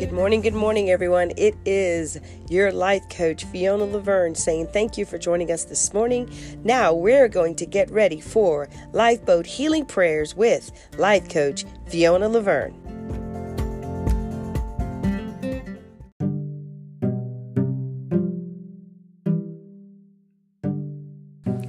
Good morning, good morning, everyone. It is your life coach, Fiona Laverne, saying thank you for joining us this morning. Now we're going to get ready for Lifeboat Healing Prayers with life coach, Fiona Laverne.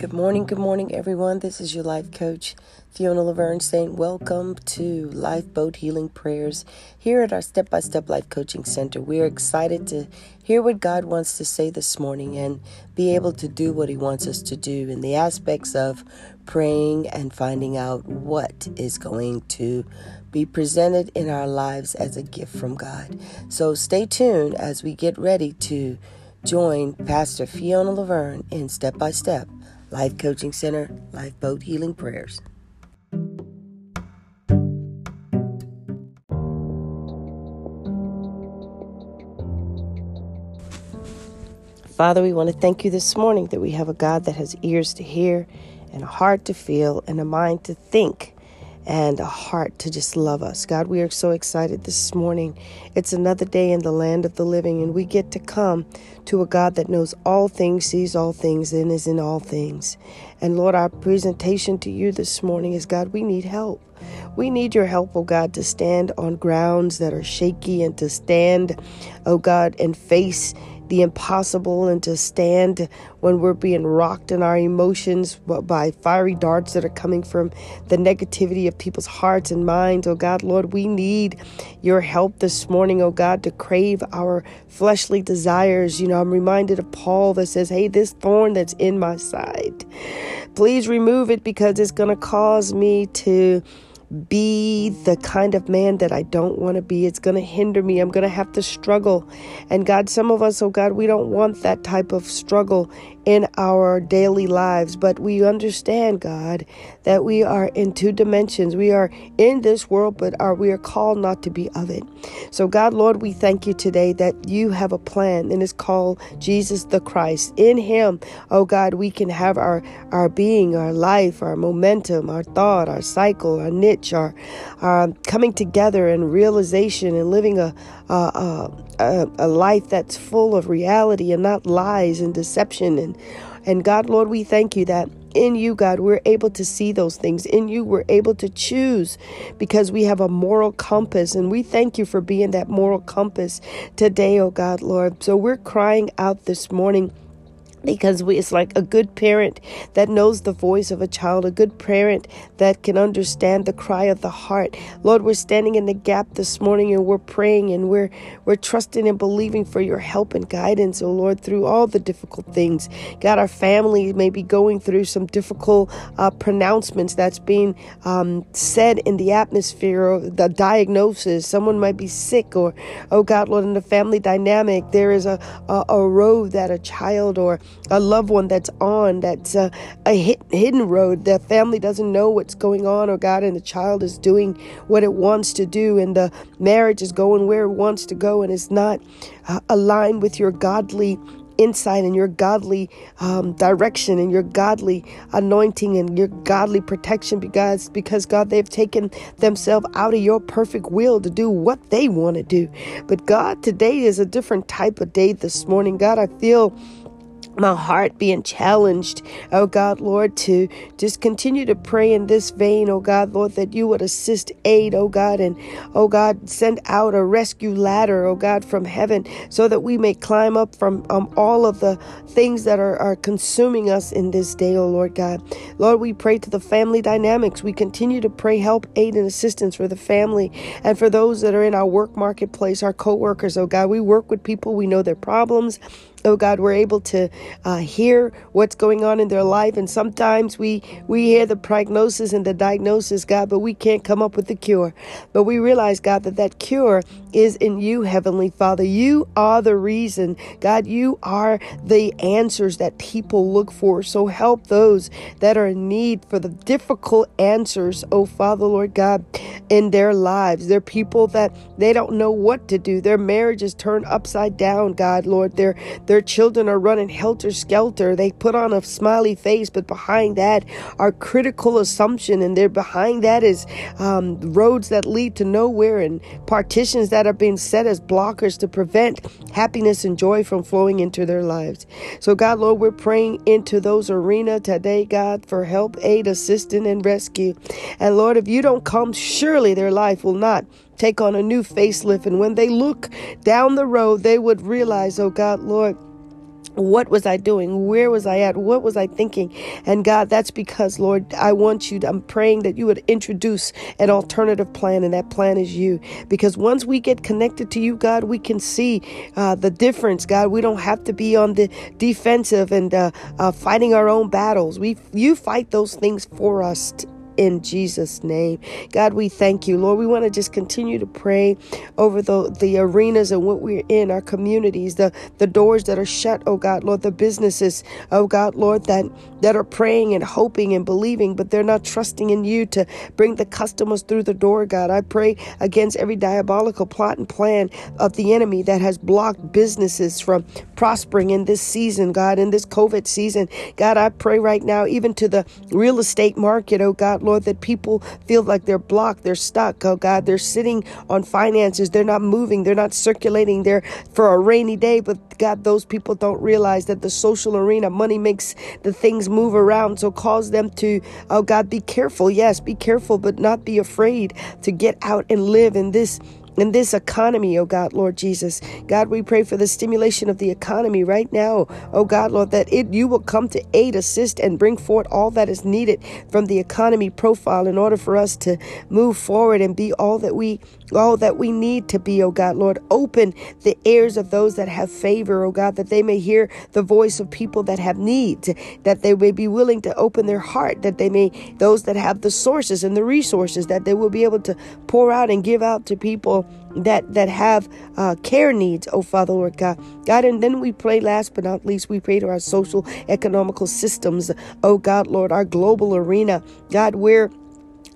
Good morning, good morning, everyone. This is your life coach, Fiona Laverne, saying welcome to Lifeboat Healing Prayers here at our Step by Step Life Coaching Center. We're excited to hear what God wants to say this morning and be able to do what He wants us to do in the aspects of praying and finding out what is going to be presented in our lives as a gift from God. So stay tuned as we get ready to join Pastor Fiona Laverne in Step by Step Life Coaching Center, Lifeboat Healing Prayers. Father, we want to thank you this morning that we have a God that has ears to hear and a heart to feel and a mind to think and a heart to just love us. God, we are so excited this morning. It's another day in the land of the living, and we get to come to a God that knows all things, sees all things, and is in all things. And Lord, our presentation to you this morning is God, we need help. We need your help, oh God, to stand on grounds that are shaky and to stand, oh God, and face the impossible and to stand when we're being rocked in our emotions by fiery darts that are coming from the negativity of people's hearts and minds. Oh God, Lord, we need your help this morning, oh God, to crave our fleshly desires. You know, I'm reminded of Paul that says, Hey, this thorn that's in my side, please remove it because it's going to cause me to be the kind of man that I don't want to be. It's going to hinder me. I'm going to have to struggle. And God, some of us, oh God, we don't want that type of struggle in our daily lives, but we understand, God, that we are in two dimensions. We are in this world, but are we are called not to be of it. So, God, Lord, we thank you today that you have a plan and it's called Jesus the Christ. In him, oh God, we can have our, our being, our life, our momentum, our thought, our cycle, our niche, our, uh, our coming together and realization and living a, a, a, a life that's full of reality and not lies and deception and and God, Lord, we thank you that in you, God, we're able to see those things. In you, we're able to choose because we have a moral compass. And we thank you for being that moral compass today, oh God, Lord. So we're crying out this morning because we, it's like a good parent that knows the voice of a child, a good parent that can understand the cry of the heart. Lord, we're standing in the gap this morning and we're praying and we're we're trusting and believing for your help and guidance, oh Lord, through all the difficult things. God, our family may be going through some difficult uh, pronouncements that's being um, said in the atmosphere, or the diagnosis. Someone might be sick, or oh God, Lord, in the family dynamic, there is a a, a road that a child or a loved one that's on that's a, a hidden road. The family doesn't know what's going on, or God, and the child is doing what it wants to do, and the marriage is going where it wants to go, and it's not uh, aligned with your godly insight and your godly um, direction and your godly anointing and your godly protection because because God they've taken themselves out of your perfect will to do what they want to do. But God, today is a different type of day this morning. God, I feel my heart being challenged, oh God, Lord, to just continue to pray in this vein, oh God, Lord, that you would assist aid, oh God, and oh God, send out a rescue ladder, oh God, from heaven so that we may climb up from um, all of the things that are, are consuming us in this day, oh Lord God. Lord, we pray to the family dynamics. We continue to pray help, aid, and assistance for the family and for those that are in our work marketplace, our co workers, oh God. We work with people, we know their problems oh god we're able to uh, hear what's going on in their life. And sometimes we we hear the prognosis and the diagnosis god but we can't come up with the cure. But we realize god that that cure is in you heavenly father. You are the reason. God you are the answers that people look for. So help those that are in need for the difficult answers oh father lord god in their lives. They're people that they don't know what to do. Their marriage is turned upside down god lord. They're Their children are running helter skelter. They put on a smiley face, but behind that are critical assumption, and there behind that is um, roads that lead to nowhere and partitions that are being set as blockers to prevent happiness and joy from flowing into their lives. So, God, Lord, we're praying into those arena today, God, for help, aid, assistance, and rescue. And Lord, if you don't come, surely their life will not take on a new facelift. And when they look down the road, they would realize, oh God, Lord, what was I doing? Where was I at? What was I thinking? And God, that's because, Lord, I want you, to, I'm praying that you would introduce an alternative plan, and that plan is you. Because once we get connected to you, God, we can see uh, the difference, God. We don't have to be on the defensive and uh, uh, fighting our own battles. We, you fight those things for us in Jesus' name. God, we thank you. Lord, we want to just continue to pray over the, the arenas and what we're in, our communities, the, the doors that are shut, oh God, Lord, the businesses, oh God, Lord, that, that are praying and hoping and believing, but they're not trusting in you to bring the customers through the door, God. I pray against every diabolical plot and plan of the enemy that has blocked businesses from prospering in this season, God, in this COVID season. God, I pray right now, even to the real estate market, oh God, Lord, that people feel like they're blocked, they're stuck, oh God, they're sitting on finances, they're not moving, they're not circulating there for a rainy day. But God, those people don't realize that the social arena, money makes the things move around. So cause them to, oh God, be careful. Yes, be careful, but not be afraid to get out and live in this in this economy, oh God, Lord Jesus. God, we pray for the stimulation of the economy right now, oh God, Lord, that it you will come to aid, assist, and bring forth all that is needed from the economy profile in order for us to move forward and be all that we all that we need to be, oh God, Lord. Open the ears of those that have favor, oh God, that they may hear the voice of people that have needs, that they may be willing to open their heart, that they may, those that have the sources and the resources, that they will be able to pour out and give out to people that that have uh, care needs, oh Father Lord God. God, and then we pray last but not least, we pray to our social economical systems, oh God, Lord, our global arena. God, where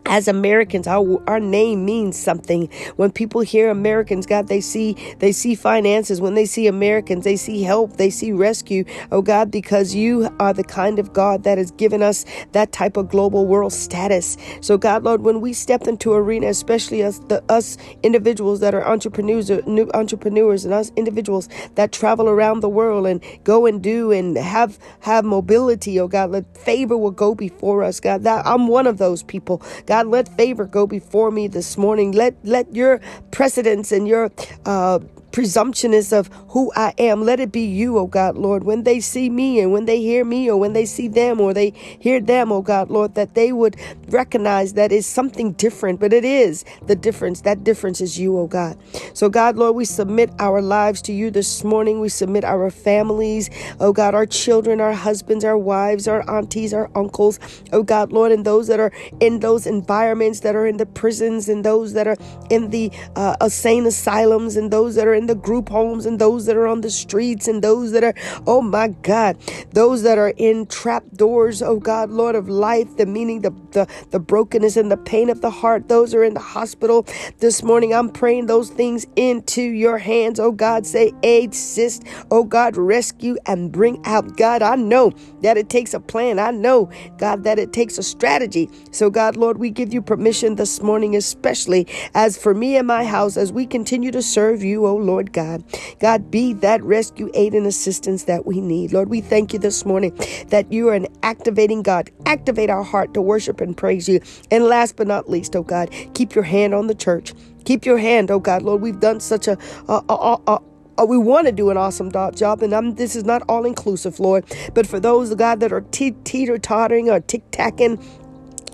as Americans, our, our name means something. When people hear Americans, God, they see they see finances. When they see Americans, they see help, they see rescue. Oh God, because you are the kind of God that has given us that type of global world status. So God, Lord, when we step into arena, especially us the us individuals that are entrepreneurs, new entrepreneurs, and us individuals that travel around the world and go and do and have have mobility. Oh God, let favor will go before us. God, that I'm one of those people. God, God, let favor go before me this morning. Let let your precedence and your uh, presumptuous of who I am. Let it be you, oh God, Lord. When they see me and when they hear me or when they see them or they hear them, oh God, Lord, that they would recognize that is something different, but it is the difference. That difference is you, oh God. So, God, Lord, we submit our lives to you this morning. We submit our families, oh God, our children, our husbands, our wives, our aunties, our uncles, oh God, Lord, and those that are in those environments that are in the prisons and those that are in the uh, insane asylums and those that are in in the group homes and those that are on the streets and those that are, oh my God, those that are in trap doors, oh God, Lord of life, the meaning, the, the, the brokenness and the pain of the heart, those are in the hospital this morning. I'm praying those things into your hands, oh God. Say, aid, assist, oh God, rescue and bring out. God, I know that it takes a plan. I know, God, that it takes a strategy. So, God, Lord, we give you permission this morning, especially as for me and my house, as we continue to serve you, oh Lord. Lord God. God, be that rescue aid and assistance that we need. Lord, we thank you this morning that you are an activating God. Activate our heart to worship and praise you. And last but not least, oh God, keep your hand on the church. Keep your hand, oh God, Lord. We've done such a, a, a, a we want to do an awesome job, and I'm, this is not all inclusive, Lord. But for those, God, that are teeter tottering or tick tacking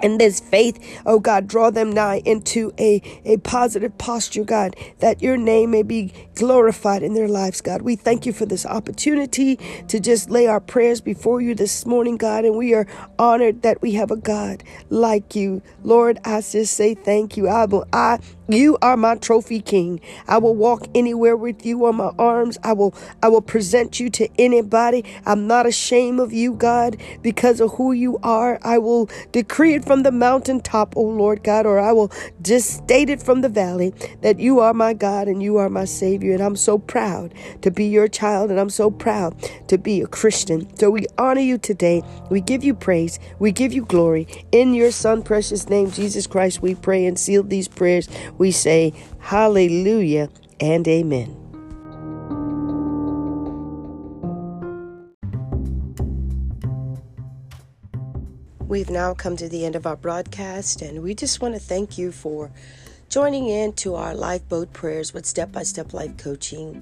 and this faith, oh God, draw them nigh into a, a positive posture, God, that your name may be glorified in their lives, God. We thank you for this opportunity to just lay our prayers before you this morning, God, and we are honored that we have a God like you. Lord, I just say thank you. I will, I you are my trophy king. I will walk anywhere with you on my arms. I will I will present you to anybody. I'm not ashamed of you, God, because of who you are. I will decree it from the mountaintop, O Lord God, or I will just state it from the valley that you are my God and you are my Savior. And I'm so proud to be your child and I'm so proud to be a Christian. So we honor you today. We give you praise. We give you glory. In your Son, precious name, Jesus Christ, we pray and seal these prayers. We say, Hallelujah and Amen. We've now come to the end of our broadcast, and we just want to thank you for joining in to our Lifeboat Prayers with Step by Step Life Coaching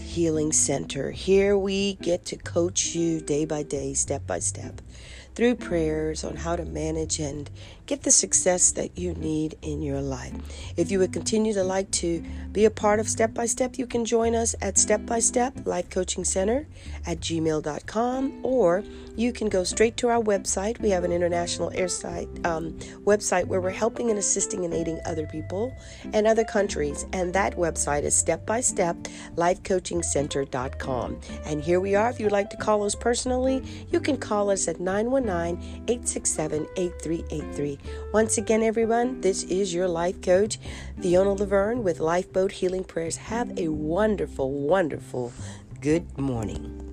Healing Center. Here we get to coach you day by day, step by step, through prayers on how to manage and get the success that you need in your life. If you would continue to like to be a part of Step by Step, you can join us at Step by Step Life Coaching Center at gmail.com or you can go straight to our website. We have an international airside um, website where we're helping and assisting and aiding other people and other countries. And that website is step by step Life Coaching Center.com. And here we are. If you'd like to call us personally, you can call us at 919 867 8383. Once again, everyone, this is your life coach, Fiona Laverne with Lifeboat Healing Prayers. Have a wonderful, wonderful good morning.